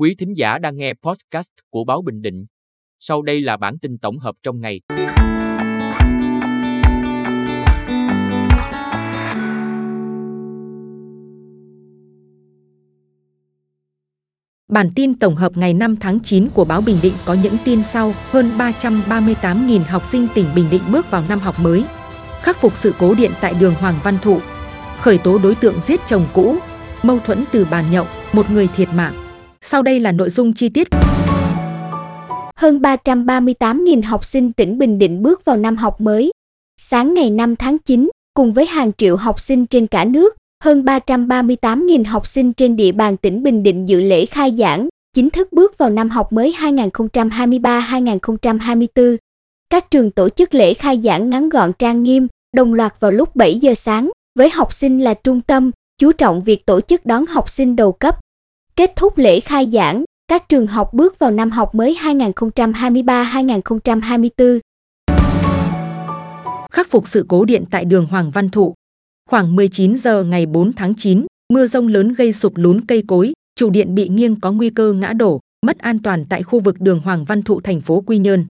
Quý thính giả đang nghe podcast của Báo Bình Định. Sau đây là bản tin tổng hợp trong ngày. Bản tin tổng hợp ngày 5 tháng 9 của báo Bình Định có những tin sau. Hơn 338.000 học sinh tỉnh Bình Định bước vào năm học mới. Khắc phục sự cố điện tại đường Hoàng Văn Thụ. Khởi tố đối tượng giết chồng cũ. Mâu thuẫn từ bàn nhậu, một người thiệt mạng. Sau đây là nội dung chi tiết. Hơn 338.000 học sinh tỉnh Bình Định bước vào năm học mới. Sáng ngày 5 tháng 9, cùng với hàng triệu học sinh trên cả nước, hơn 338.000 học sinh trên địa bàn tỉnh Bình Định dự lễ khai giảng, chính thức bước vào năm học mới 2023-2024. Các trường tổ chức lễ khai giảng ngắn gọn trang nghiêm, đồng loạt vào lúc 7 giờ sáng, với học sinh là trung tâm, chú trọng việc tổ chức đón học sinh đầu cấp. Kết thúc lễ khai giảng, các trường học bước vào năm học mới 2023-2024. Khắc phục sự cố điện tại đường Hoàng Văn Thụ. Khoảng 19 giờ ngày 4 tháng 9, mưa rông lớn gây sụp lún cây cối, trụ điện bị nghiêng có nguy cơ ngã đổ, mất an toàn tại khu vực đường Hoàng Văn Thụ thành phố Quy Nhơn.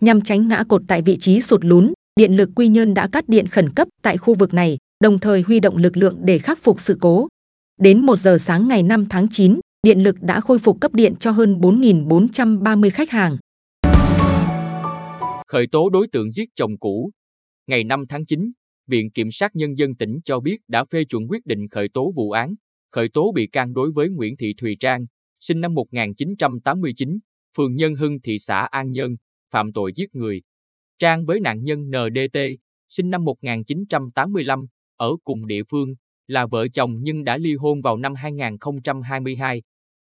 Nhằm tránh ngã cột tại vị trí sụt lún, Điện lực Quy Nhơn đã cắt điện khẩn cấp tại khu vực này, đồng thời huy động lực lượng để khắc phục sự cố. Đến 1 giờ sáng ngày 5 tháng 9, điện lực đã khôi phục cấp điện cho hơn 4.430 khách hàng. Khởi tố đối tượng giết chồng cũ. Ngày 5 tháng 9, Viện Kiểm sát Nhân dân tỉnh cho biết đã phê chuẩn quyết định khởi tố vụ án, khởi tố bị can đối với Nguyễn Thị Thùy Trang, sinh năm 1989, phường Nhân Hưng, thị xã An Nhơn, phạm tội giết người. Trang với nạn nhân NDT, sinh năm 1985, ở cùng địa phương, là vợ chồng nhưng đã ly hôn vào năm 2022.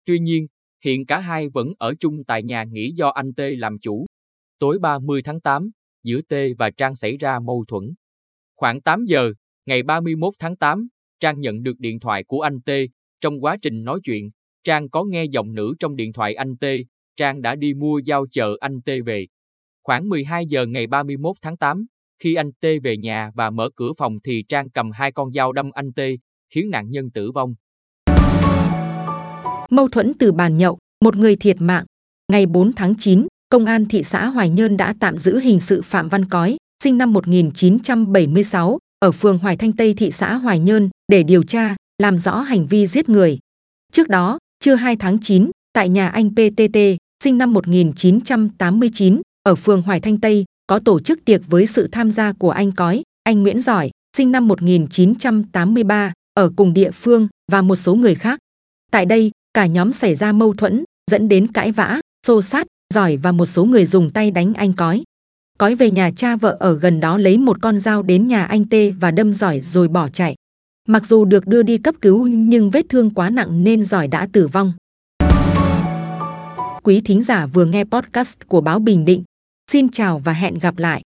Tuy nhiên, hiện cả hai vẫn ở chung tại nhà nghỉ do anh T làm chủ. Tối 30 tháng 8, giữa T và Trang xảy ra mâu thuẫn. Khoảng 8 giờ, ngày 31 tháng 8, Trang nhận được điện thoại của anh T. Trong quá trình nói chuyện, Trang có nghe giọng nữ trong điện thoại anh T. Trang đã đi mua dao chờ anh T về. Khoảng 12 giờ ngày 31 tháng 8, khi anh T về nhà và mở cửa phòng thì Trang cầm hai con dao đâm anh T, khiến nạn nhân tử vong. Mâu thuẫn từ bàn nhậu, một người thiệt mạng. Ngày 4 tháng 9, Công an thị xã Hoài Nhơn đã tạm giữ hình sự Phạm Văn Cói, sinh năm 1976, ở phường Hoài Thanh Tây thị xã Hoài Nhơn để điều tra, làm rõ hành vi giết người. Trước đó, trưa 2 tháng 9, tại nhà anh PTT, sinh năm 1989, ở phường Hoài Thanh Tây, có tổ chức tiệc với sự tham gia của anh Cói, anh Nguyễn Giỏi, sinh năm 1983, ở cùng địa phương và một số người khác. Tại đây, cả nhóm xảy ra mâu thuẫn, dẫn đến cãi vã, xô sát, Giỏi và một số người dùng tay đánh anh Cói. Cói về nhà cha vợ ở gần đó lấy một con dao đến nhà anh Tê và đâm Giỏi rồi bỏ chạy. Mặc dù được đưa đi cấp cứu nhưng vết thương quá nặng nên Giỏi đã tử vong. Quý thính giả vừa nghe podcast của báo Bình Định. Xin chào và hẹn gặp lại.